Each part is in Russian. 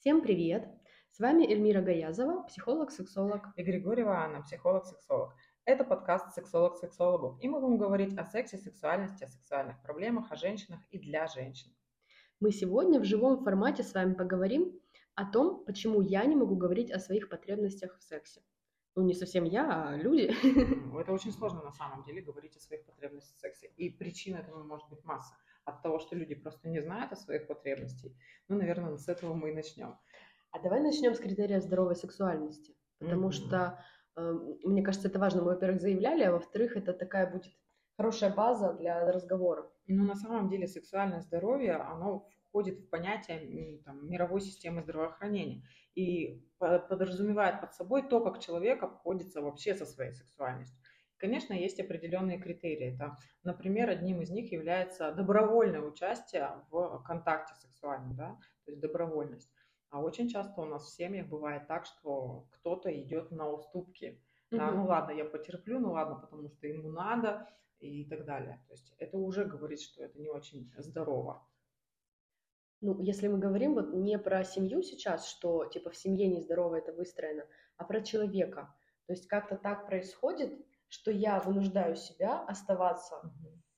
Всем привет! С вами Эльмира Гаязова, психолог-сексолог. И Григорьева Анна, психолог-сексолог. Это подкаст «Сексолог сексологу», и мы будем говорить о сексе, сексуальности, о сексуальных проблемах, о женщинах и для женщин. Мы сегодня в живом формате с вами поговорим о том, почему я не могу говорить о своих потребностях в сексе. Ну, не совсем я, а люди. Это очень сложно на самом деле говорить о своих потребностях в сексе. И причин этому может быть масса. От того, что люди просто не знают о своих потребностях. Ну, наверное, с этого мы и начнем. А давай начнем с критерия здоровой сексуальности. Потому mm-hmm. что, э, мне кажется, это важно. Мы, во-первых, заявляли, а во-вторых, это такая будет хорошая база для разговора. Ну, на самом деле, сексуальное здоровье, оно входит в понятие там, мировой системы здравоохранения и подразумевает под собой то, как человек обходится вообще со своей сексуальностью. Конечно, есть определенные критерии. Это, например, одним из них является добровольное участие в контакте сексуальном, да, то есть добровольность. А очень часто у нас в семьях бывает так, что кто-то идет на уступки. Да, ну ладно, я потерплю, ну ладно, потому что ему надо и так далее. То есть это уже говорит, что это не очень здорово. Ну, если мы говорим вот не про семью сейчас, что типа в семье нездорово это выстроено, а про человека. То есть как-то так происходит, что я вынуждаю себя оставаться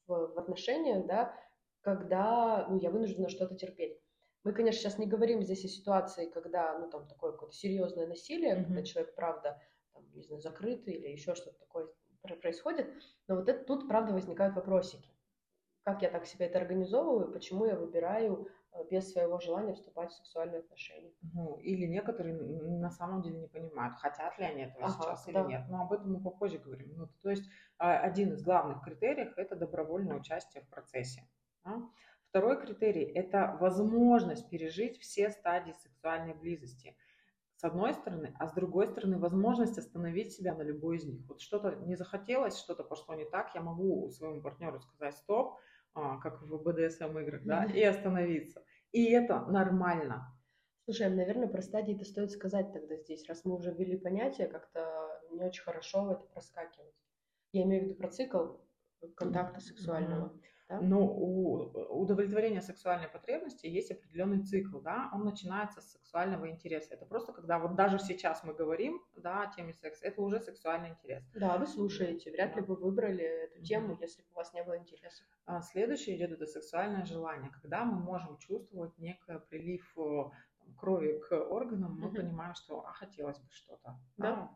в, в отношениях, да, когда ну, я вынуждена что-то терпеть. Мы, конечно, сейчас не говорим здесь о ситуации, когда, ну, там, такое какое-то серьезное насилие, mm-hmm. когда человек, правда, там, не знаю, закрытый или еще что-то такое происходит, но вот это, тут, правда, возникают вопросики. Как я так себя это организовываю, почему я выбираю без своего желания вступать в сексуальные отношения. Ну, или некоторые на самом деле не понимают, хотят ли они этого ага, сейчас да. или нет. Но об этом мы попозже говорим. Ну, то есть а, один из главных критериев – это добровольное участие в процессе. Да? Второй критерий – это возможность пережить все стадии сексуальной близости. С одной стороны, а с другой стороны, возможность остановить себя на любой из них. Вот что-то не захотелось, что-то пошло не так, я могу своему партнеру сказать «стоп», как в БДСМ играх, да, и остановиться. И это нормально. Слушай, наверное, про стадии это стоит сказать тогда здесь, раз мы уже ввели понятие, как-то не очень хорошо в это проскакивать. Я имею в виду про цикл контакта сексуального. Mm-hmm. Да? Но у удовлетворения сексуальной потребности есть определенный цикл, да, он начинается с сексуального интереса. Это просто когда вот даже сейчас мы говорим, да, о теме секса, это уже сексуальный интерес. Да, вы слушаете, вряд ли бы выбрали эту тему, если бы у вас не было интереса. А следующее идет это сексуальное желание, когда мы можем чувствовать некий прилив э, крови к органам, мы mm-hmm. понимаем, что а хотелось бы что-то. Да. да.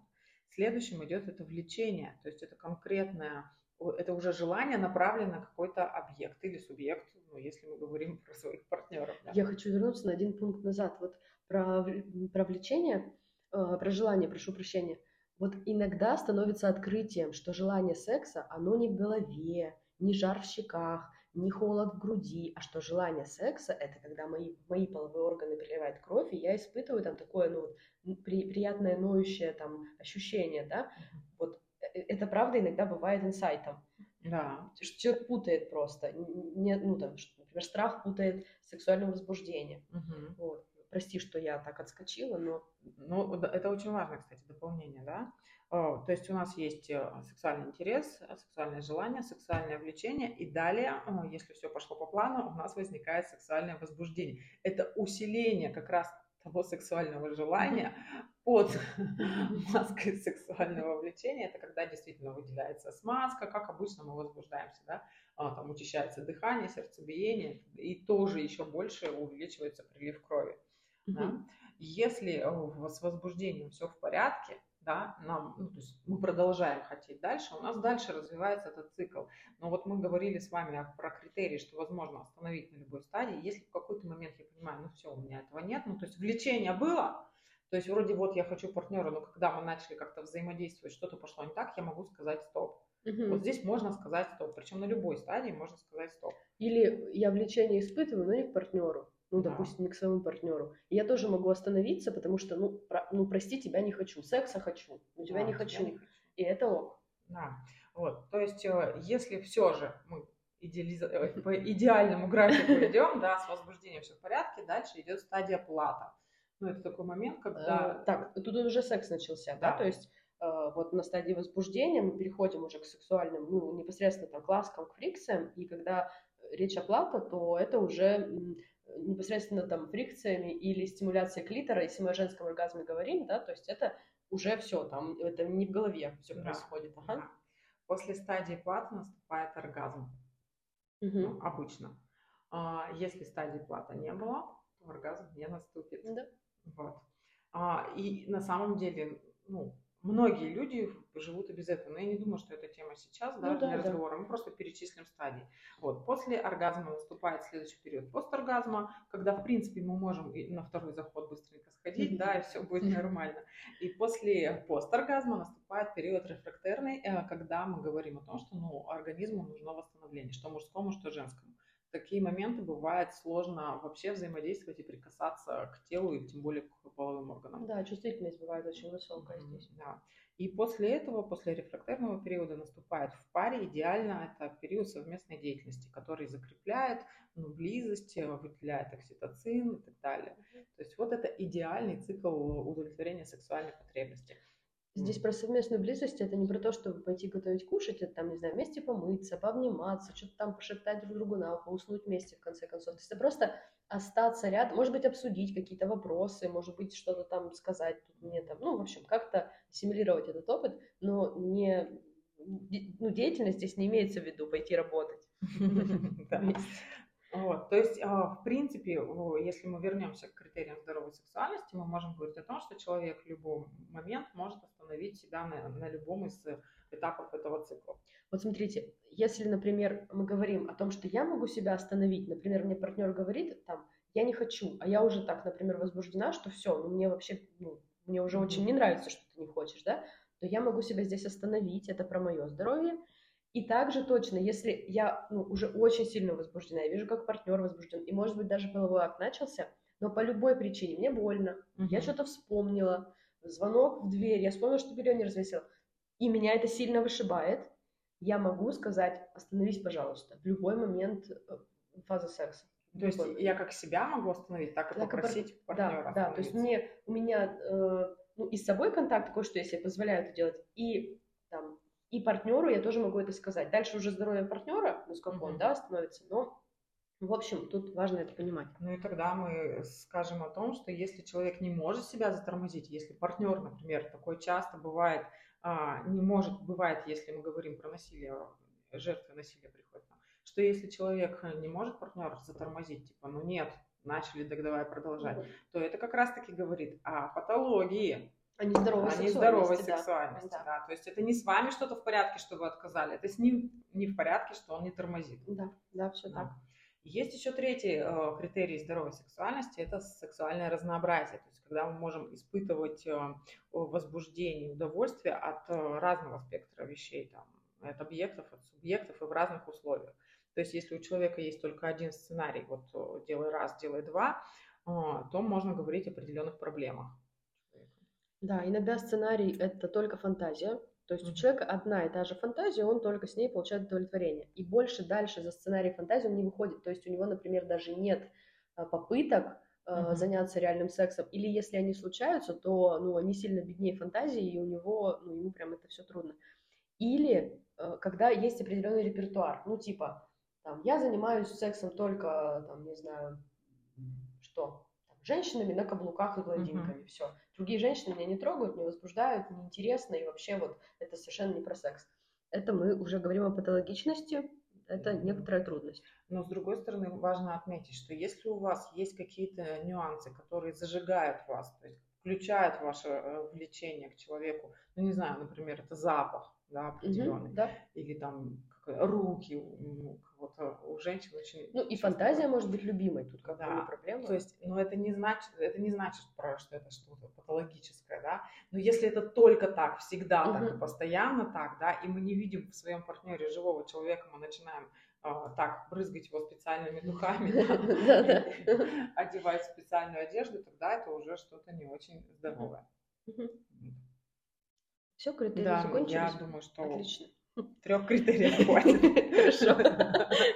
Следующим идет это влечение, то есть это конкретное это уже желание направлено на какой-то объект или субъект, ну, если мы говорим про своих партнеров. Да. Я хочу вернуться на один пункт назад. Вот про, про влечение, э, про желание, прошу прощения. Вот иногда становится открытием, что желание секса, оно не в голове, не жар в щеках, не холод в груди, а что желание секса – это когда мои, мои половые органы переливают кровь, и я испытываю там такое, ну, при, приятное ноющее там ощущение, да, вот это правда иногда бывает инсайтом. Да. Что человек путает просто. Не, ну, там, например, страх путает сексуальное возбуждение. Угу. Вот. Прости, что я так отскочила, но... Ну, это очень важно, кстати, дополнение, да? То есть у нас есть э, сексуальный интерес, сексуальное желание, сексуальное влечение, и далее, если все пошло по плану, у нас возникает сексуальное возбуждение. Это усиление как раз того сексуального желания под маской сексуального влечения. Это когда действительно выделяется смазка, как обычно мы возбуждаемся, да, а, там учащается дыхание, сердцебиение, и тоже еще больше увеличивается прилив крови. Да. Если с возбуждением все в порядке, да, нам, ну, то есть мы продолжаем хотеть дальше, у нас дальше развивается этот цикл. Но вот мы говорили с вами про критерии, что возможно остановить на любой стадии. Если в какой-то момент я понимаю, ну все, у меня этого нет, ну то есть влечение было, то есть вроде вот я хочу партнера, но когда мы начали как-то взаимодействовать, что-то пошло не так, я могу сказать стоп. Угу. Вот здесь можно сказать стоп, причем на любой стадии можно сказать стоп. Или я влечение испытываю, но не к партнеру ну, да. допустим, не к своему партнеру. И я тоже могу остановиться, потому что, ну, про, ну, прости, тебя не хочу, секса хочу, но тебя, да, не, хочу. тебя не хочу. И это ок. Да, вот, то есть, э, если все же мы идеализ... Э, по идеальному графику идем, да, с возбуждением все в порядке, дальше идет стадия плата. Ну, это такой момент, когда... Э, так, тут уже секс начался, да, да? то есть вот на стадии возбуждения мы переходим уже к сексуальным, ну, непосредственно там, к ласкам, к фрикциям, и когда речь о плата, то это уже непосредственно там фрикциями или стимуляцией клитора, если мы о женском оргазме говорим, да, то есть это уже все, там это не в голове все Да. происходит. Ага. Да. После стадии платы наступает оргазм. Мгм. ну, обычно. А, Если стадии плата не было, то оргазм не наступит. Да. Вот. А, И на самом деле, ну, многие люди живут и без этого. Но я не думаю, что это тема сейчас, да, Ну да, для да. разговора. Мы просто перечислим стадии. Вот. После оргазма наступает следующий период посторгазма, когда, в принципе, мы можем и на второй заход быстренько сходить, да, и все будет нормально. И после посторгазма наступает период рефрактерный, э, когда мы говорим о том, что ну, организму нужно восстановление, что мужскому, что женскому. Такие моменты бывает сложно вообще взаимодействовать и прикасаться к телу, и тем более к половым органам. Да, чувствительность бывает очень высокая Мгм, здесь. Да. И после этого, после рефрактерного периода наступает в паре, идеально это период совместной деятельности, который закрепляет ну, близость, э, выделяет окситоцин и так далее. То есть вот это идеальный цикл удовлетворения сексуальной потребности. Здесь про совместную близость это не про то, чтобы пойти готовить кушать, это там, не знаю, вместе помыться, пообниматься, что-то там пошептать друг другу на ухо, уснуть вместе в конце концов. То есть это просто остаться рядом, может быть, обсудить какие-то вопросы, может быть, что-то там сказать тут мне там, ну, в общем, как-то ассимилировать этот опыт, но не, ну, деятельность здесь не имеется в виду пойти работать. Вот, то есть, а, в принципе, если мы вернемся к критериям здоровой сексуальности, мы можем говорить о том, что человек в любой момент может остановить себя на, на любом из этапов этого цикла. Вот смотрите, если, например, мы говорим о том, что я могу себя остановить, например, мне партнер говорит, там, я не хочу, а я уже так, например, возбуждена, что все, ну, мне вообще, ну, мне уже очень не нравится, что ты не хочешь, да, то я могу себя здесь остановить, это про мое здоровье. И также точно, если я ну, уже очень сильно возбуждена, я вижу, как партнер возбужден, и, может быть, даже половой акт начался, но по любой причине мне больно, я Мгм. что-то вспомнила, звонок в дверь, я вспомнила, что белье не развесила, и меня это сильно вышибает, я могу сказать, остановись, пожалуйста, в любой момент э, фазы секса. То есть я как себя могу остановить, так и Так и пар- попросить Да, партнера да, то есть мне, у меня, э, ну, и с собой контакт такой, что я себе позволяю это делать, и там, и партнеру я тоже могу это сказать. Дальше уже здоровье партнера, насколько он, Мгм. да, становится, но, в общем, тут важно это понимать. Ну и тогда мы скажем о том, что если человек не может себя затормозить, если партнер, например, такое часто бывает, а, не может, бывает, если мы говорим про насилие, жертвы насилия приходят нам, что если человек не может партнер затормозить, типа, ну нет, начали, так давай продолжать, то это как раз-таки говорит о патологии, А не здоровой а не сексуальности, здоровой да. сексуальности. Да. да. То есть это не с вами что-то в порядке, что вы отказали, это с ним не в порядке, что он не тормозит. Да, да, все Да. так. Есть еще третий э, критерий здоровой сексуальности, это сексуальное разнообразие. То есть когда мы можем испытывать э, возбуждение, удовольствие от э, разного спектра вещей, там, от объектов, от субъектов и в разных условиях. То есть если у человека есть только один сценарий, вот э, делай раз, делай два, э, то можно говорить о определенных проблемах. Да, иногда сценарий это только фантазия. То есть у Мгм. человека одна и та же фантазия, он только с ней получает удовлетворение. И больше дальше за сценарий фантазии он не выходит. То есть у него, например, даже нет а, попыток а, Мгм. заняться реальным сексом. Или если они случаются, то ну, они сильно беднее фантазии, и у него, ну, ему прям это все трудно. Или э, когда есть определенный репертуар, ну, типа, там, я занимаюсь сексом только, там, не знаю, что, женщинами на каблуках и блондинками, все. Другие женщины меня не трогают, не возбуждают, неинтересно, и вообще вот это совершенно не про секс. Это мы уже говорим о патологичности, это некоторая трудность. Но с другой стороны, важно отметить, что если у вас есть какие-то нюансы, которые зажигают вас, то есть включают ваше э, влечение к человеку, ну не знаю, например, это запах, да, определенный, Мгм, да. или там руки у кого-то, у женщин очень... Ну и фантазия может быть любимой, тут как бы Да. не проблема. То есть, но это не значит, это не значит, что это что-то патологическое, да. Но если это только так, всегда так и постоянно так, да, и мы не видим в своем партнере живого человека, мы начинаем а, так брызгать его специальными духами, да, одевать специальную одежду, тогда это уже что-то не очень здоровое. Все, критерии Да, закончились. я думаю, что Отлично. Трех критериев хватит. Хорошо.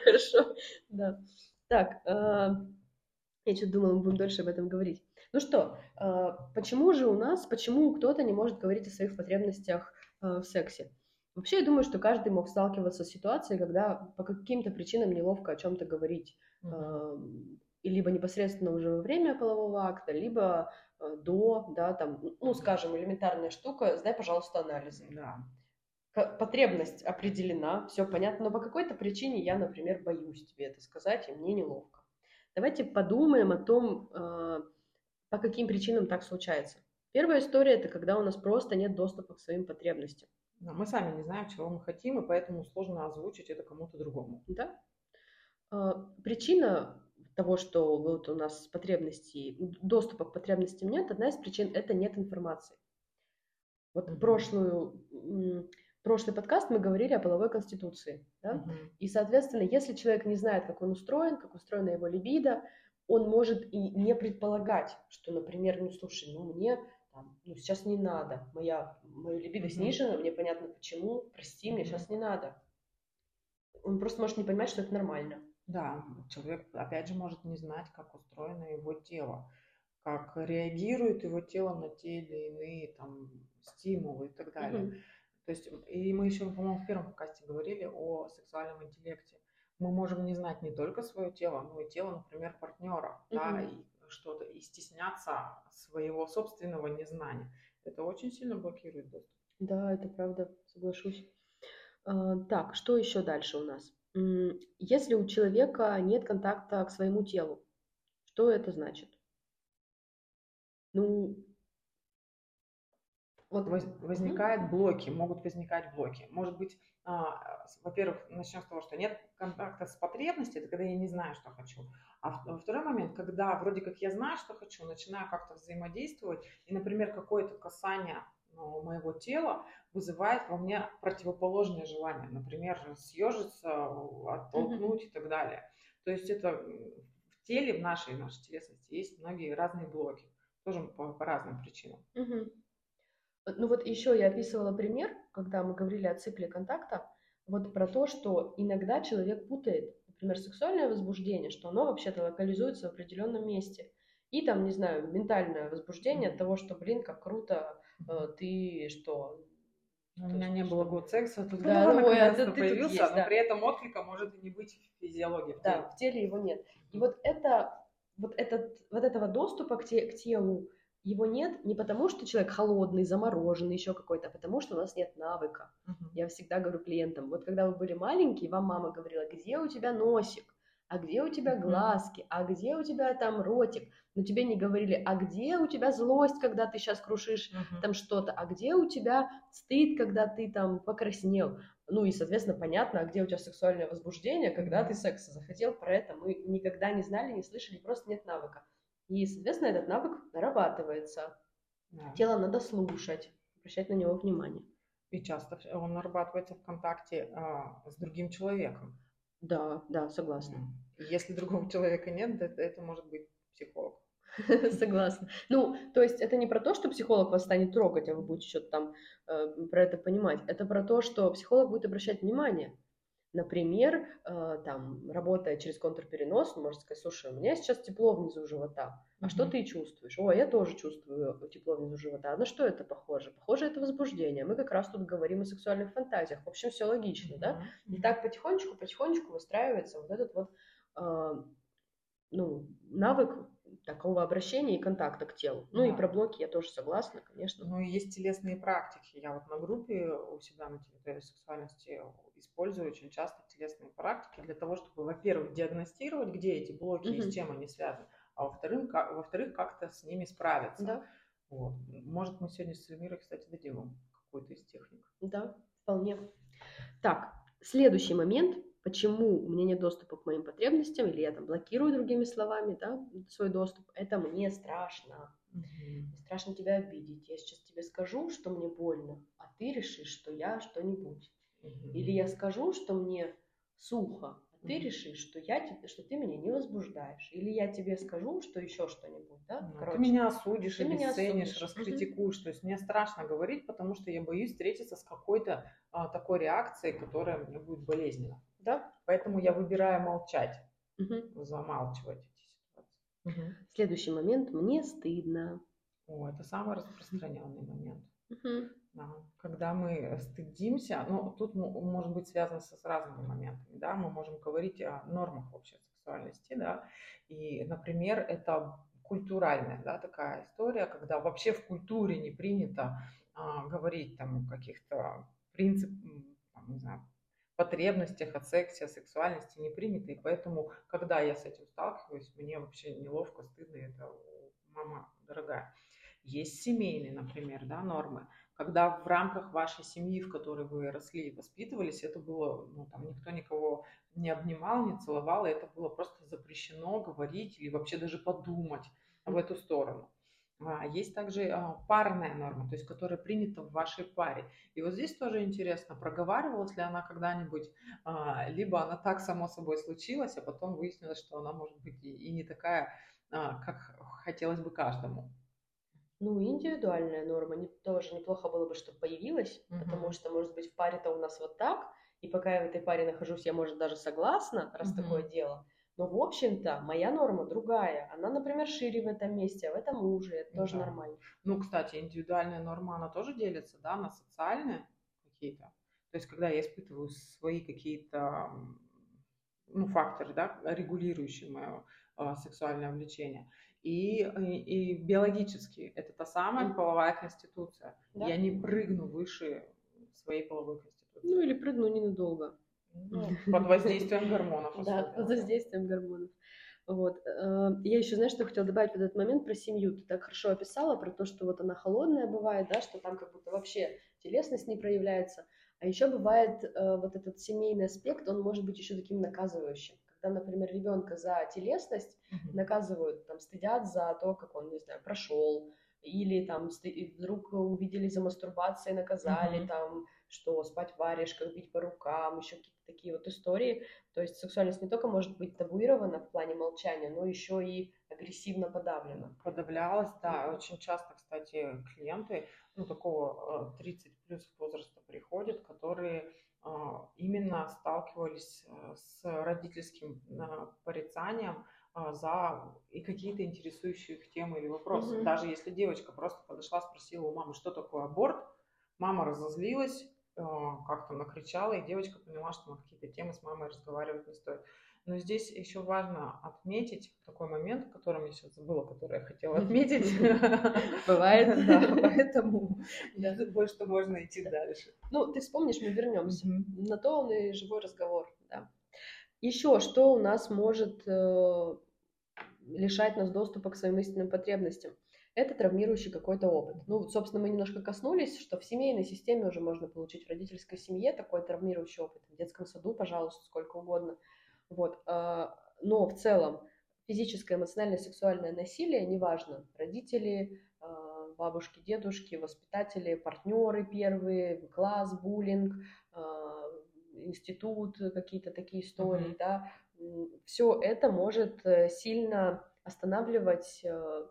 Хорошо. Да. Так, э, я что-то думала, мы будем дольше об этом говорить. Ну что, э, почему же у нас, почему кто-то не может говорить о своих потребностях э, в сексе? Вообще, я думаю, что каждый мог сталкиваться с ситуацией, когда по каким-то причинам неловко о чем-то говорить. И либо непосредственно уже во время полового акта, либо до, да, там, ну, скажем, элементарная штука, сдай, пожалуйста, анализы. Да. Потребность определена, все понятно, но по какой-то причине я, например, боюсь тебе это сказать, и мне неловко. Давайте подумаем о том, э, по каким причинам так случается. Первая история – это когда у нас просто нет доступа к своим потребностям. Да, мы сами не знаем, чего мы хотим, и поэтому сложно озвучить это кому-то другому. Да. А, причина того, что вот у нас потребностей, доступа к потребностям нет, одна из причин – это нет информации. Вот mm-hmm. прошлую, прошлый подкаст мы говорили о половой конституции. Да? Mm-hmm. И, соответственно, если человек не знает, как он устроен, как устроена его либидо, он может и не предполагать, что, например, ну, слушай, ну, мне там, ну, сейчас не надо, моя, моя либидо mm-hmm. снижена, мне понятно почему, прости, мне сейчас не надо. Он просто может не понимать, что это нормально. Да, человек, опять же, может не знать, как устроено его тело, как реагирует его тело на те или иные там стимулы и так далее. Mm-hmm. То есть, и мы еще, по-моему, в первом подкасте говорили о сексуальном интеллекте. Мы можем не знать не только свое тело, но и тело, например, партнера, mm-hmm. да, и что-то, и стесняться своего собственного незнания. Это очень сильно блокирует доступ. Да, это правда, соглашусь. А, так, что еще дальше у нас? Если у человека нет контакта к своему телу, что это значит? Ну, вот возникают блоки, могут возникать блоки. Может быть, а, во-первых, начнем с того, что нет контакта с потребностью, это когда я не знаю, что хочу. А второй момент, когда вроде как я знаю, что хочу, начинаю как-то взаимодействовать, и, например, какое-то касание ну, моего тела вызывает во мне противоположное желание, например, съежиться, оттолкнуть mm-hmm. и так далее. То есть это в теле, в нашей, в нашей телесности есть многие разные блоки, тоже по, по разным причинам. Mm-hmm. Ну вот еще я описывала пример, когда мы говорили о цикле контакта, вот про то, что иногда человек путает, например, сексуальное возбуждение, что оно вообще-то локализуется в определенном месте. И там, не знаю, ментальное возбуждение от того, что, блин, как круто, э, ты что, у меня не было год секса, тут да, ну, наконец-то появился, есть, но да. при этом отклика может и не быть в физиологии. В да, в теле его нет. И вот это, вот этот, вот этого доступа к, те, к телу, его нет не потому, что человек холодный, замороженный, еще какой-то, а потому что у нас нет навыка. Uh-huh. Я всегда говорю клиентам, вот когда вы были маленькие, вам мама говорила, где у тебя носик, а где у тебя глазки, а где у тебя там ротик, но тебе не говорили, а где у тебя злость, когда ты сейчас крушишь uh-huh. там что-то, а где у тебя стыд, когда ты там покраснел, ну и, соответственно, понятно, а где у тебя сексуальное возбуждение, когда uh-huh. ты секса захотел, про это мы никогда не знали, не слышали, просто нет навыка. И, соответственно, этот навык нарабатывается. Да. Тело надо слушать, обращать на него внимание. И часто он нарабатывается в контакте а, с другим человеком. Да, да, согласна. Если другого человека нет, это, это может быть психолог. Согласна. Ну, то есть это не про то, что психолог вас станет трогать, а вы будете что-то там э, про это понимать. Это про то, что психолог будет обращать внимание. Например, э, там, работая через контрперенос, он может сказать, слушай, у меня сейчас тепло внизу живота, а mm-hmm. что ты чувствуешь? О, я тоже чувствую тепло внизу живота. А на что это похоже? Похоже, это возбуждение. Мы как раз тут говорим о сексуальных фантазиях. В общем, все логично, mm-hmm. да? И так потихонечку, потихонечку выстраивается вот этот вот э, ну, навык такого обращения и контакта к телу. Ну да. и про блоки я тоже согласна, конечно. Ну и есть телесные практики. Я вот на группе у себя на территории сексуальности использую очень часто телесные практики для того, чтобы, во-первых, диагностировать, где эти блоки угу. и с чем они связаны, а во-вторых, как, во-вторых, как-то с ними справиться. Да. Вот. Может, мы сегодня с Эльмирой, кстати, дадим какую-то из техник. Да, вполне. Так, следующий момент – почему у меня нет доступа к моим потребностям, или я там блокирую другими словами, да, свой доступ, это мне страшно. Мне страшно тебя обидеть. Я сейчас тебе скажу, что мне больно, а ты решишь, что я что-нибудь. Или я скажу, что мне сухо, а ты решишь, что, я, что ты меня не возбуждаешь. Или я тебе скажу, что еще что-нибудь. Да? Ну, Короче, ты меня осудишь, ты обесценишь, меня раскритикуешь. То есть мне страшно говорить, потому что я боюсь встретиться с какой-то а, такой реакцией, которая мне будет болезненна. Да? Поэтому я выбираю молчать, угу. замалчивать эти ситуации. Угу. Следующий момент. Мне стыдно. О, это самый распространенный момент. Угу. Да. Когда мы стыдимся, ну, тут может быть связано с разными моментами, да, мы можем говорить о нормах вообще сексуальности, да, и, например, это культуральная, да, такая история, когда вообще в культуре не принято а, говорить там о каких-то принципах, не знаю, потребностях, о сексе, о сексуальности не принято, и поэтому, когда я с этим сталкиваюсь, мне вообще неловко, стыдно, это мама дорогая. Есть семейные, например, да, нормы, когда в рамках вашей семьи, в которой вы росли и воспитывались, это было, ну, там, никто никого не обнимал, не целовал, и это было просто запрещено говорить или вообще даже подумать в эту сторону. А есть также а, парная норма, то есть которая принята в вашей паре. И вот здесь тоже интересно, проговаривалась ли она когда-нибудь, а, либо она так само собой случилась, а потом выяснилось, что она может быть и не такая, как хотелось бы каждому. Ну, индивидуальная норма не, тоже неплохо было бы, чтобы появилась, угу. потому что, может быть, в паре-то у нас вот так, и пока я в этой паре нахожусь, я, может, даже согласна, раз угу. такое дело. Но, в общем-то, моя норма другая. Она, например, шире в этом месте, а в этом уже. Это тоже да. нормально. Ну, кстати, индивидуальная норма, она тоже делится, да, на социальные какие-то. То есть, когда я испытываю свои какие-то ну, факторы, да, регулирующие мое э, сексуальное влечение. И, и, и биологически это та самая половая конституция. Да? Я не прыгну выше своей половой конституции. Ну или прыгну ненадолго. Ну, под воздействием гормонов. Да, под воздействием гормонов. Вот. Э, я еще, знаешь, что хотела добавить в этот момент про семью. Ты так хорошо описала про то, что вот она холодная бывает, да, что там как будто вообще телесность не проявляется. А еще бывает э, вот этот семейный аспект, он может быть еще таким наказывающим. Когда, например, ребенка за телесность mm-hmm. наказывают, там, стыдят за то, как он, не знаю, прошел, или там вдруг увидели за мастурбацией, наказали, mm-hmm. там, что спать в варежках, бить по рукам, еще какие-то такие вот истории. То есть сексуальность не только может быть табуирована в плане молчания, но еще и агрессивно подавлена. Подавлялась, да. Очень часто, кстати, клиенты, ну, такого 30 э, плюс возраста приходят, которые а, именно сталкивались э, с родительским э, порицанием, за и какие-то интересующие их темы или вопросы. Mm-hmm. Даже если девочка просто подошла, спросила у мамы, что такое аборт, мама разозлилась, как-то накричала, и девочка поняла, что на какие-то темы с мамой разговаривать не стоит. Но здесь еще важно отметить такой момент, о котором я сейчас забыла, который я хотела отметить. Бывает, да, поэтому я думаю, что можно идти дальше. Ну, ты вспомнишь, мы вернемся. На то он и живой разговор, да. Еще что у нас может э, лишать нас доступа к своим истинным потребностям? Это травмирующий какой-то опыт. Ну, вот, собственно, мы немножко коснулись, что в семейной системе уже можно получить в родительской семье такой травмирующий опыт, в детском саду, пожалуйста, сколько угодно. Вот. А, но в целом физическое, эмоциональное, сексуальное насилие, неважно, родители, а, бабушки, дедушки, воспитатели, партнеры первые, класс, буллинг, а, институт, какие-то такие истории, mm-hmm. да, все это может э, сильно останавливать э,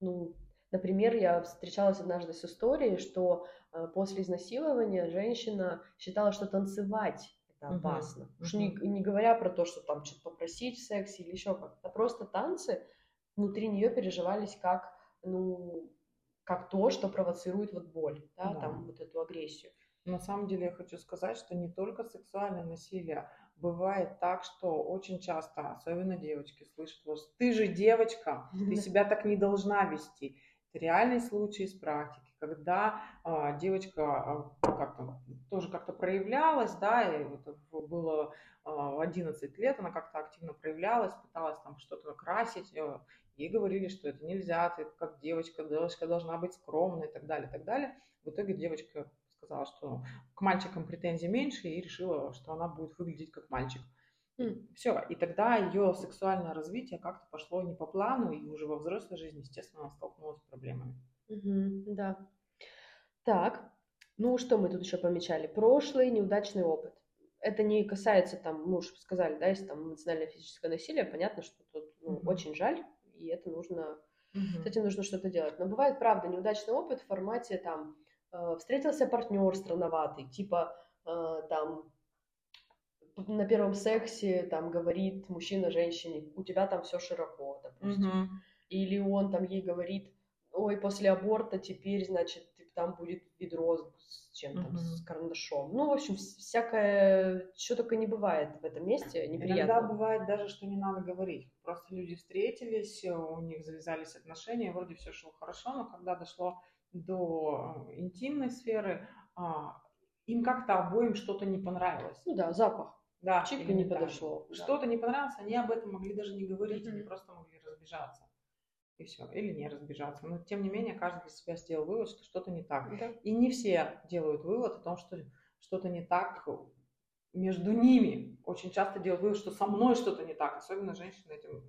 ну, например, я встречалась однажды с историей, что э, после изнасилования женщина считала, что танцевать это опасно. Uh-huh. Уж не, не говоря про то, что там что-то попросить в сексе или еще как-то. Просто танцы внутри нее переживались как, ну, как то, что провоцирует вот боль, да, да. там вот эту агрессию. На самом деле я хочу сказать, что не только сексуальное насилие, бывает так, что очень часто, особенно девочки, слышат вас, ты же девочка, ты себя так не должна вести. Это реальный случай из практики, когда а, девочка а, как-то тоже как-то проявлялась, да, и это было а, в 11 лет, она как-то активно проявлялась, пыталась там что-то красить, э, ей говорили, что это нельзя, ты как девочка, девочка должна быть скромной и так далее, и так далее. В итоге девочка сказала, что к мальчикам претензий меньше и решила, что она будет выглядеть как мальчик. Mm. Все, и тогда ее сексуальное развитие как-то пошло не по плану, и уже во взрослой жизни, естественно, она столкнулась с проблемами. Mm-hmm, да. Так, ну что мы тут еще помечали? Прошлый неудачный опыт. Это не касается там, мы уже сказали, да, если там эмоциональное физическое насилие, понятно, что тут ну, mm-hmm. очень жаль, и это нужно, mm-hmm. с этим нужно что-то делать. Но бывает, правда, неудачный опыт в формате там встретился партнер странноватый, типа э, там на первом сексе там говорит мужчина женщине, у тебя там все широко, допустим. Mm-hmm. Или он там ей говорит, ой, после аборта теперь, значит, там будет ведро с чем-то, Мгм. с карандашом. Ну, в общем, вс- всякое, что только не бывает в этом месте Иногда неприятно. бывает даже, что не надо говорить. Просто люди встретились, э, у них завязались отношения, вроде все шло хорошо, но когда дошло до э, интимной сферы, а, им как-то обоим что-то не понравилось. Ну да, запах. Да, Чик и не подошло. да. Что-то не понравилось, они об этом могли даже не говорить, они Мгм. просто могли разбежаться. И все, или не разбежаться. Но тем не менее, каждый для себя сделал вывод, что что-то не так. Да. И не все делают вывод о том, что что-то не так между ними. Очень часто делают вывод, что со мной что-то не так. Особенно женщины этим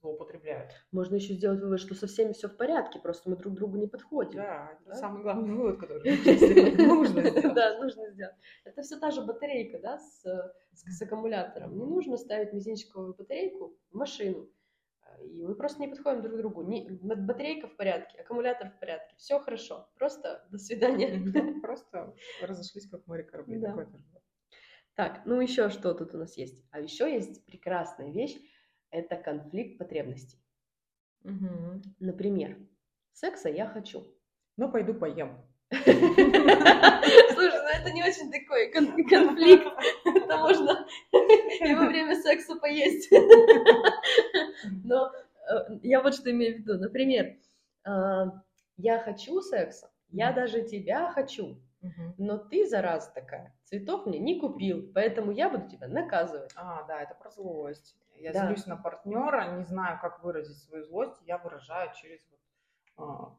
злоупотребляют. Можно еще сделать вывод, что со всеми все в порядке, просто мы друг другу не подходим. Да, это Да? самый главный вывод, который нужно сделать. Да, нужно сделать. Это все та же батарейка, да, с, с, с аккумулятором. Не нужно ставить мизинчиковую батарейку в машину. И мы просто не подходим друг к другу. Не, батарейка в порядке, аккумулятор в порядке. Все хорошо. Просто до свидания. Мгм. Просто разошлись как море кораблей. Да. Так, ну еще что тут у нас есть? А еще есть прекрасная вещь. Это конфликт потребностей. Мгм. Например, секса я хочу. Ну, пойду поем. Слушай, ну это не очень такой кон- конфликт. Это можно и во время секса поесть. Но э, я вот что имею в виду. Например, э, я хочу секса, я даже тебя хочу, но ты, зараза такая, цветов мне не купил, поэтому я буду тебя наказывать. А, да, это про злость. Я Да. злюсь на партнера, не знаю, как выразить свою злость, я выражаю через вот,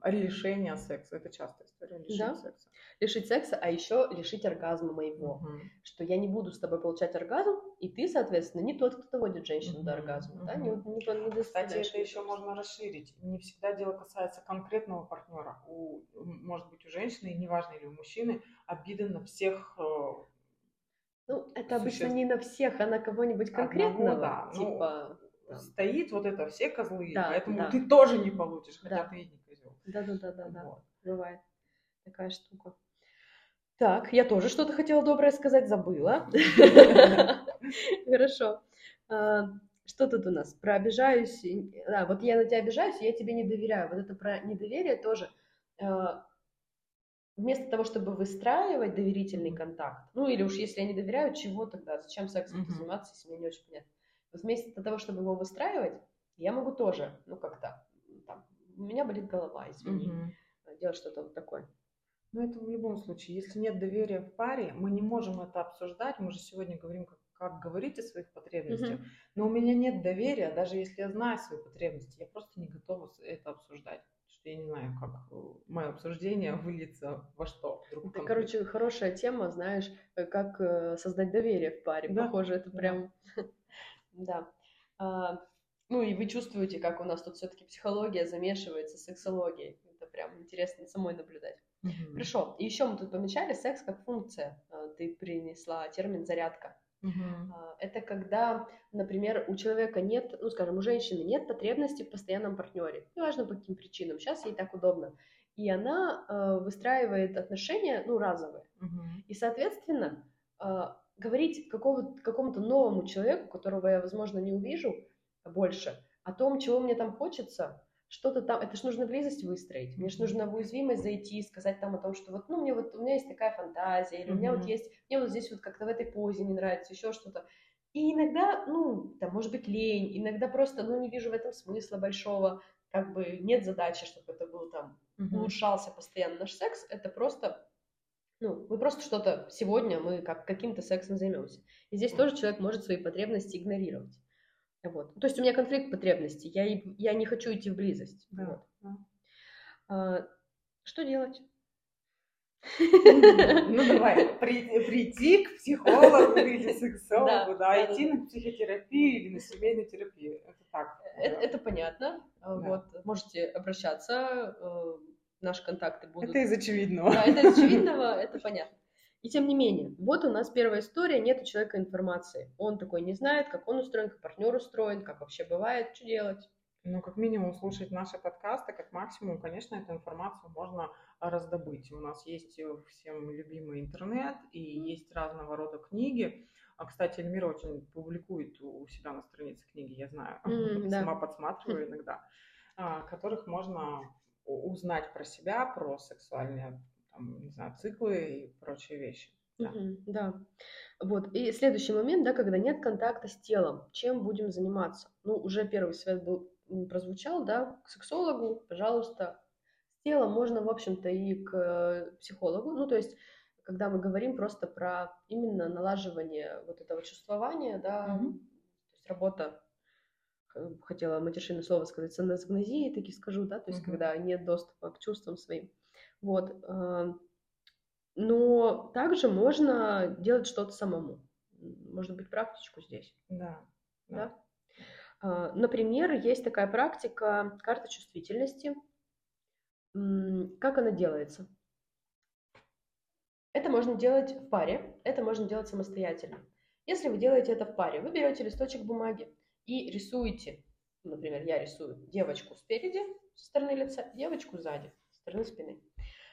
а, лишение секса. Это частая история лишить Да. секса. Лишить секса, а еще лишить оргазма моего. Мгм. Что я не буду с тобой получать оргазм, и ты, соответственно, не тот, кто доводит женщину до Мгм, оргазма. Да? Не, не, не Кстати, это еще можно расширить. Не всегда дело касается конкретного партнера. У, может быть, у женщины, неважно, или у мужчины, обида на всех э, Ну, это обычно существ. не на всех, а на кого-нибудь Одного, конкретного. да, ну, Типа, там. стоит вот это все козлы, Да, поэтому да. ты тоже не получишь, хотя Да. ты и не козел. да-да-да-да, Вот. бывает такая штука. Так, я тоже что-то хотела доброе сказать, забыла. Хорошо. А, Что тут у нас? Про обижаюсь. и- А, вот я на тебя обижаюсь, я тебе не доверяю. Вот это про недоверие тоже. Вместо того, чтобы выстраивать доверительный контакт, ну или уж если я не доверяю, чего тогда? Зачем сексом Мгм. заниматься, если мне не очень понятно? Вот вместо того, чтобы его выстраивать, я могу тоже, ну как-то, там, у меня болит голова, извини, Мгм. делать что-то вот такое. Ну, это в любом случае. Если нет доверия в паре, мы не можем это обсуждать. Мы же сегодня говорим, как, как говорить о своих потребностях. Мгм. Но у меня нет доверия, даже если я знаю свои потребности. Я просто не готова это обсуждать. Что я не знаю, как э, мое обсуждение выльется во что. вдруг Это, конфликт. короче, хорошая тема, знаешь, э, как э, создать доверие в паре. Да, Похоже, это прям... Да. А, Ну и вы чувствуете, как у нас тут все-таки психология замешивается с сексологией. Это прям интересно самой наблюдать. Мгм. Хорошо. И еще мы тут помечали секс как функция. Ты принесла термин зарядка. А, Это когда, например, у человека нет, ну, скажем, у женщины нет потребности в постоянном партнере. Неважно по каким причинам. Сейчас ей так удобно. И она э, выстраивает отношения, ну, разовые. Мгм. И, соответственно, э, говорить какому-то новому человеку, которого я, возможно, не увижу больше, о том, чего мне там хочется, что-то там, это ж нужно близость выстроить, мне же нужно в уязвимость зайти, сказать там о том, что вот, ну, мне вот, у меня есть такая фантазия, или у меня вот есть, мне вот здесь вот как-то в этой позе не нравится, еще что-то. И иногда, ну, там, может быть, лень, иногда просто, ну, не вижу в этом смысла большого, как бы нет задачи, чтобы это был там улучшался постоянно наш секс, это просто, ну, мы просто что-то сегодня мы как каким-то сексом займемся. И здесь тоже человек может свои потребности игнорировать. Вот. То есть у меня конфликт потребностей, я, я не хочу идти в близость. Да, Вот. да. А, что делать? Ну, давай, при- прийти к психологу или сексологу, Да, да, да, идти на психотерапию или на семейную терапию. Это так. Это, это понятно. А, Да. Вот. Можете обращаться, э, наши контакты будут. Это из очевидного. Да, это из очевидного, это понятно. И тем не менее, вот у нас первая история, нет у человека информации. Он такой не знает, как он устроен, как партнер устроен, как вообще бывает, что делать. Ну, как минимум, слушать наши подкасты, как максимум, конечно, эту информацию можно раздобыть. У нас есть э, всем любимый интернет и есть разного рода книги. А, кстати, Эльмира очень публикует у себя на странице книги, я знаю, М, да. сама подсматриваю иногда, а, которых можно узнать про себя, про сексуальные, там, не знаю, циклы и прочие вещи. Да. Угу, да. Вот. И следующий момент, да, когда нет контакта с телом, чем будем заниматься? Ну, уже первый совет был, прозвучал, да, к сексологу, пожалуйста. С телом можно, в общем-то, и к психологу. Ну, то есть, когда мы говорим просто про именно налаживание вот этого чувствования, да, угу. то есть работа хотела матершинное слово сказать, с аназгнозией, таки скажу, да, то есть угу. когда нет доступа к чувствам своим. Вот. Э, но также можно делать что-то самому. Может быть, практичку здесь. Да. Да. да? Например, есть такая практика карта чувствительности. Как она делается? Это можно делать в паре, это можно делать самостоятельно. Если вы делаете это в паре, вы берете листочек бумаги, и рисуете, например, я рисую девочку спереди, со стороны лица, девочку сзади, стороны спины.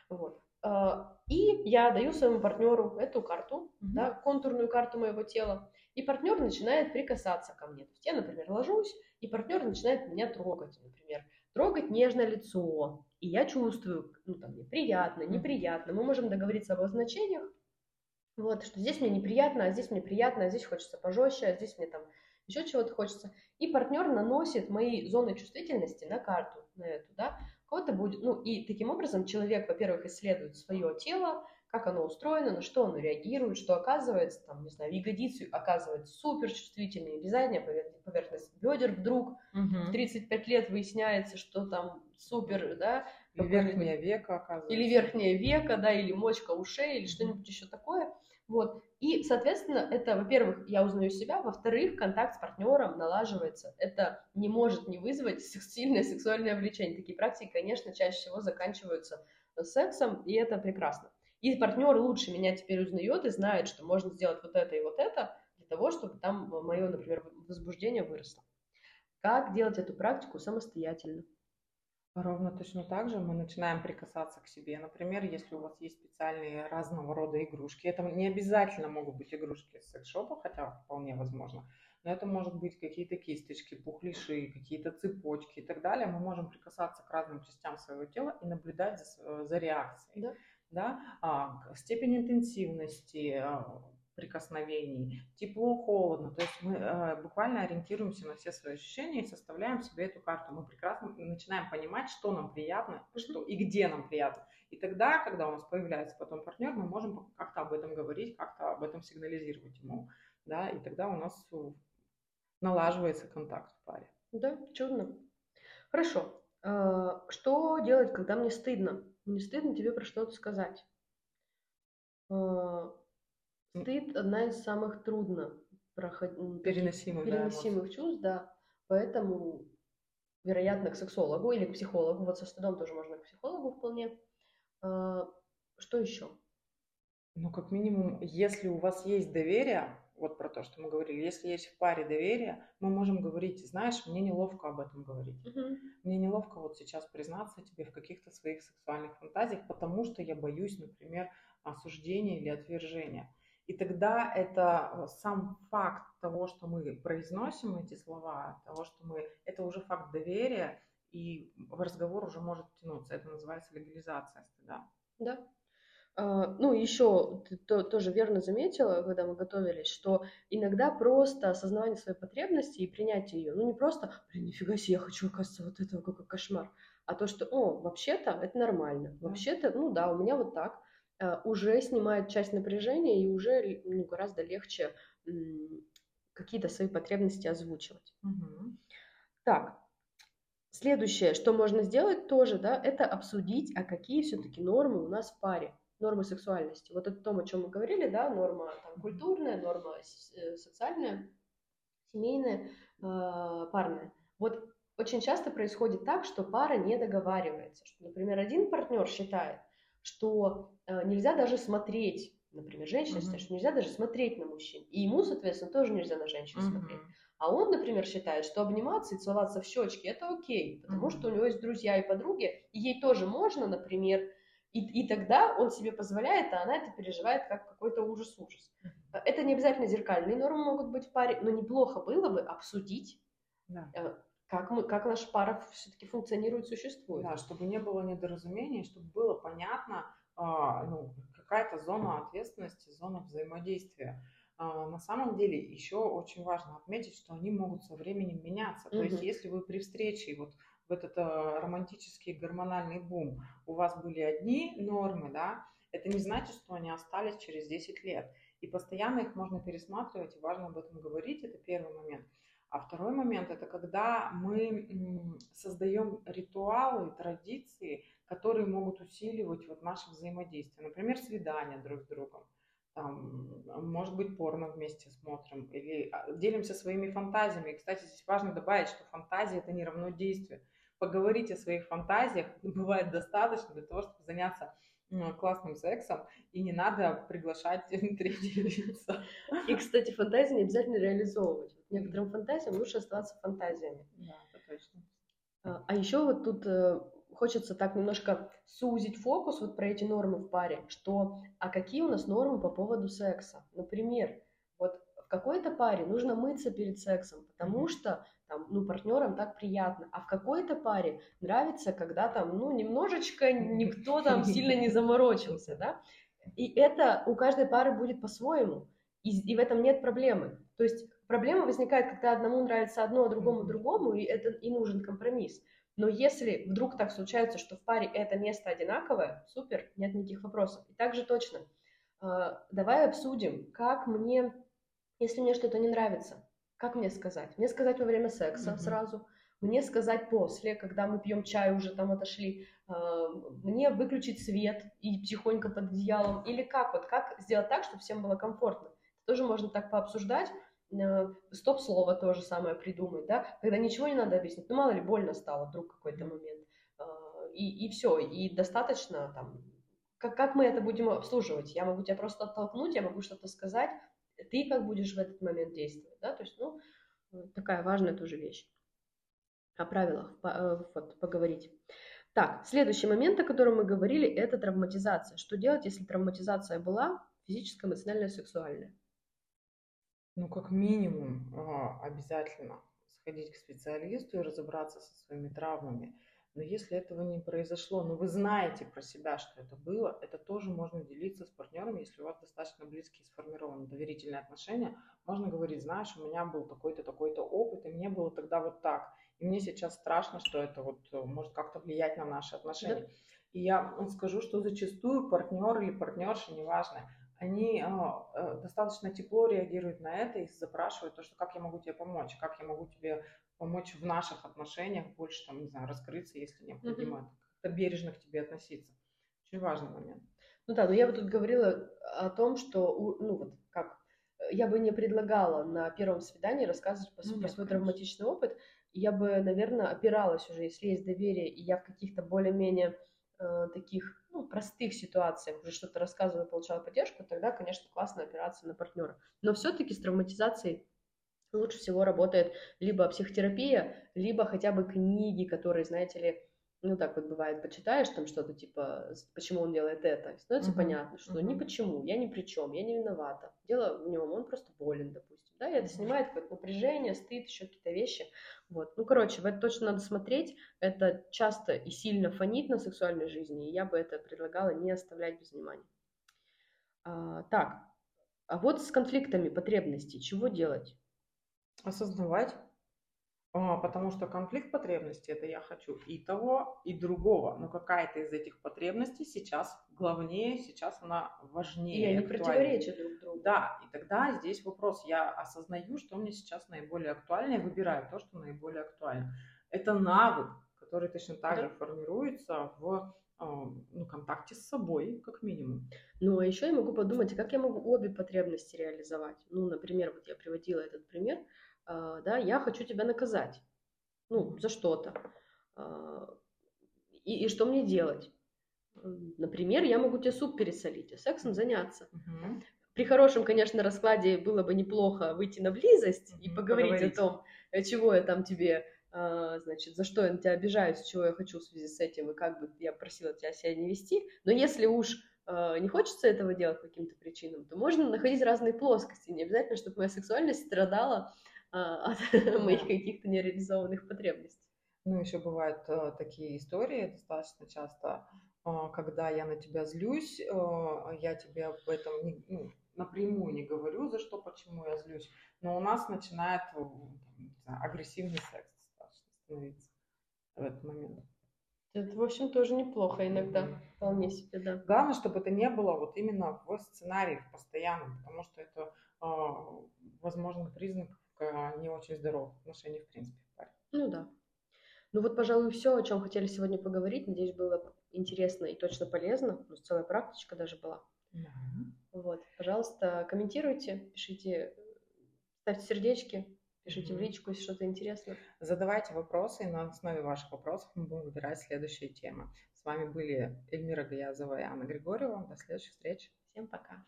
Вот. А, и я даю своему партнеру эту карту, mm-hmm. да, контурную карту моего тела, и партнер начинает прикасаться ко мне. То есть я, например, ложусь, и партнер начинает меня трогать, например, трогать нежное лицо, и я чувствую, ну, там, мне приятно, неприятно. Мы можем договориться об обозначениях, вот, что здесь мне неприятно, а здесь мне приятно, а здесь хочется пожестче, а здесь мне там еще чего-то хочется. И партнер наносит мои зоны чувствительности на карту, на эту, да. Кого-то будет, ну и таким образом человек, во-первых, исследует свое тело, как оно устроено, на что оно реагирует, что оказывается, там, не знаю, ягодицы оказывается супер чувствительные, или задняя поверхность бедер вдруг угу. в 35 лет выясняется, что там супер, да. Или верхнее веко оказывается. Или верхнее веко, да, или мочка ушей, или что-нибудь еще такое. Вот. И, соответственно, это, во-первых, я узнаю себя, во-вторых, контакт с партнером налаживается. Это не может не вызвать сильное сексуальное влечение. Такие практики, конечно, чаще всего заканчиваются сексом, и это прекрасно. И партнер лучше меня теперь узнает и знает, что можно сделать вот это и вот это для того, чтобы там мое, например, возбуждение выросло. Как делать эту практику самостоятельно? Ровно точно так же мы начинаем прикасаться к себе. Например, если у вас есть специальные разного рода игрушки, это не обязательно могут быть игрушки из секс-шопа, хотя вполне возможно, но это может быть какие-то кисточки, пухлиши, какие-то цепочки и так далее. Мы можем прикасаться к разным частям своего тела и наблюдать за, за реакцией. Да. Да? А, степень интенсивности, а, прикосновений, тепло, холодно. То есть мы э, буквально ориентируемся на все свои ощущения и составляем себе эту карту. Мы прекрасно начинаем понимать, что нам приятно, что и где нам приятно. И тогда, когда у нас появляется потом партнер, мы можем как-то об этом говорить, как-то об этом сигнализировать ему, да, и тогда у нас э, налаживается контакт в паре. Да, чудно. Хорошо. А, что делать, когда мне стыдно? Мне стыдно тебе про что-то сказать. Стыд одна из самых трудно проход... переносимых, переносимых да, чувств, да. Поэтому, вероятно, к сексологу или к психологу, вот со стыдом тоже можно к психологу вполне. А, что еще? Ну, как минимум, если у вас есть доверие, вот про то, что мы говорили, если есть в паре доверие, мы можем говорить, знаешь, мне неловко об этом говорить. Угу. Мне неловко вот сейчас признаться тебе в каких-то своих сексуальных фантазиях, потому что я боюсь, например, осуждения или отвержения. И тогда это э, сам факт того, что мы произносим эти слова, того, что мы, это уже факт доверия, и разговор уже может тянуться. Это называется легализация стыда. Да. А, ну, еще ты то, тоже верно заметила, когда мы готовились, что иногда просто осознавание своей потребности и принятие ее, ну, не просто, блин, нифига себе, я хочу, оказывается, вот этого, какой кошмар, а то, что, о, вообще-то это нормально, вообще-то, ну да, у меня вот так, уже снимает часть напряжения и уже ну, гораздо легче какие-то свои потребности озвучивать. Угу. Так, следующее, что можно сделать тоже, да, это обсудить, а какие все-таки нормы у нас в паре, нормы сексуальности. Вот это то, о чем мы говорили, да, норма там, культурная, норма э, социальная, семейная, э, парная. Вот очень часто происходит так, что пара не договаривается, что, например, один партнер считает, что э, нельзя даже смотреть, например, женщина mm-hmm. считает, что нельзя даже смотреть на мужчин. И ему, соответственно, тоже нельзя на женщину mm-hmm. смотреть. А он, например, считает, что обниматься и целоваться в щечки это окей, потому mm-hmm. что у него есть друзья и подруги, и ей тоже можно, например, и, и тогда он себе позволяет, а она это переживает как какой-то ужас-ужас. Mm-hmm. Это не обязательно зеркальные нормы могут быть в паре, но неплохо было бы обсудить, да. Э, как, мы, как наша пара все-таки функционирует, существует. Да, чтобы не было недоразумений, чтобы было понятно, ну, какая-то зона ответственности, зона взаимодействия. А, на самом деле еще очень важно отметить, что они могут со временем меняться. То есть если вы при встрече вот в этот а, романтический гормональный бум у вас были одни нормы, да, это не значит, что они остались через 10 лет. И постоянно их можно пересматривать, и важно об этом говорить, это первый момент. А второй момент – это когда мы создаем ритуалы, традиции, которые могут усиливать вот наше взаимодействие. Например, свидания друг с другом. Там, может быть, порно вместе смотрим или а, делимся своими фантазиями. И, кстати, здесь важно добавить, что фантазия – это не равно действие. Поговорить о своих фантазиях бывает достаточно для того, чтобы заняться классным сексом, и не надо приглашать третьи лица. И, кстати, фантазии не обязательно реализовывать. Некоторым фантазиям лучше оставаться фантазиями. Да, это точно. А, а еще вот тут э, хочется так немножко сузить фокус вот про эти нормы в паре, что а какие у нас нормы по поводу секса? Например, вот в какой-то паре нужно мыться перед сексом, потому что там, ну, партнерам так приятно, а в какой-то паре нравится, когда там, ну, немножечко никто там сильно не заморочился, да, и это у каждой пары будет по-своему, и, и в этом нет проблемы. То есть проблема возникает, когда одному нравится одно, а другому другому, и это и нужен компромисс. Но если вдруг так случается, что в паре это место одинаковое, супер, нет никаких вопросов. И также точно, э, давай обсудим, как мне, если мне что-то не нравится, как мне сказать? Мне сказать во время секса mm-hmm. сразу, мне сказать после, когда мы пьем чай, уже там отошли, э, мне выключить свет и тихонько под одеялом, или как вот, как сделать так, чтобы всем было комфортно. Тоже можно так пообсуждать, стоп-слово то же самое придумать, да, когда ничего не надо объяснить, ну, мало ли, больно стало вдруг какой-то момент, а, и, и все, и достаточно там, как, как мы это будем обслуживать, я могу тебя просто оттолкнуть, я могу что-то сказать, ты как будешь в этот момент действовать, да, то есть, ну, такая важная тоже вещь. О правилах э, вот, поговорить. Так, следующий момент, о котором мы говорили, это травматизация. Что делать, если травматизация была физическая, эмоциональная, сексуальная? Ну, как минимум, а, обязательно сходить к специалисту и разобраться со своими травмами. Но если этого не произошло, но вы знаете про себя, что это было, это тоже можно делиться с партнером, если у вас достаточно близкие сформированы доверительные отношения. Можно говорить, знаешь, у меня был такой-то, такой-то опыт, и мне было тогда вот так. И мне сейчас страшно, что это вот э, может как-то влиять на наши отношения. Да. И я скажу, что зачастую партнер или партнерша, неважно, они а, э, достаточно тепло реагируют на это и запрашивают то, что как я могу тебе помочь, как я могу тебе помочь в наших отношениях больше, там, не знаю, раскрыться, если необходимо, mm-hmm. как-то бережно к тебе относиться. Очень важный момент. Ну да, но я бы тут говорила о том, что, ну вот как, я бы не предлагала на первом свидании рассказывать про, ну, про свой травматичный опыт. Я бы, наверное, опиралась уже, если есть доверие, и я в каких-то более-менее э, таких ну, простых ситуациях уже что-то рассказывала, получала поддержку, тогда, конечно, классно опираться на партнера. Но все-таки с травматизацией лучше всего работает либо психотерапия, либо хотя бы книги, которые, знаете ли, ну так вот бывает, почитаешь там что-то типа, почему он делает это, становится uh-huh. понятно, что uh-huh. ни почему, я ни при чем, я не виновата. Дело в нем, он просто болен, допустим, да, и это снимает какое-то напряжение, стыд, еще какие-то вещи, вот. Ну, короче, в это точно надо смотреть, это часто и сильно фонит на сексуальной жизни, и я бы это предлагала не оставлять без внимания. А, так, а вот с конфликтами потребностей, чего делать? Осознавать, потому что конфликт потребностей это я хочу и того, и другого. Но какая-то из этих потребностей сейчас главнее, сейчас она важнее. И они противоречат друг другу. Да, и тогда здесь вопрос. Я осознаю, что мне сейчас наиболее актуально, и выбираю то, что наиболее актуально. Это навык, который точно так же формируется в а, ну, контакте с собой, как минимум. Ну, а еще я могу подумать, как я могу обе потребности реализовать. Ну, например, вот я приводила этот пример – а, да, я хочу тебя наказать, ну, за что-то. А, и, и что мне делать? Например, я могу тебе суп пересолить, а сексом заняться. Угу. При хорошем, конечно, раскладе было бы неплохо выйти на близость угу, и поговорить, поговорить о том, э, чего я там тебе, значит, за что я на тебя обижаюсь, чего я хочу в связи с этим, и как бы я просила тебя себя не вести. Но если уж не хочется этого делать по каким-то причинам, то можно находить разные плоскости. Не обязательно, чтобы моя сексуальность страдала от моих каких-то нереализованных потребностей. Ну, еще бывают э, такие истории достаточно часто, э, когда я на тебя злюсь, э, я тебе об этом не, ну, напрямую не говорю, за что, почему я злюсь, но у нас начинает э, знаю, агрессивный секс достаточно становиться в этот момент. Это, в общем, тоже неплохо иногда, вполне себе, да. Главное, чтобы это не было вот именно в сценарии постоянно, потому что это, возможно, признак э, не очень здоровых отношений в принципе в паре. Ну да. Ну вот, пожалуй, все, о чем хотели сегодня поговорить. Надеюсь, было интересно и точно полезно. Нас целая практичка даже была. Да. Вот, пожалуйста, комментируйте, пишите, ставьте сердечки, пишите в Мгм. личку, если что-то интересно. Задавайте вопросы, и на основе ваших вопросов мы будем выбирать следующие темы. С вами были Эльмира Гаязова и Анна Григорьева. До следующих встреч. Всем пока.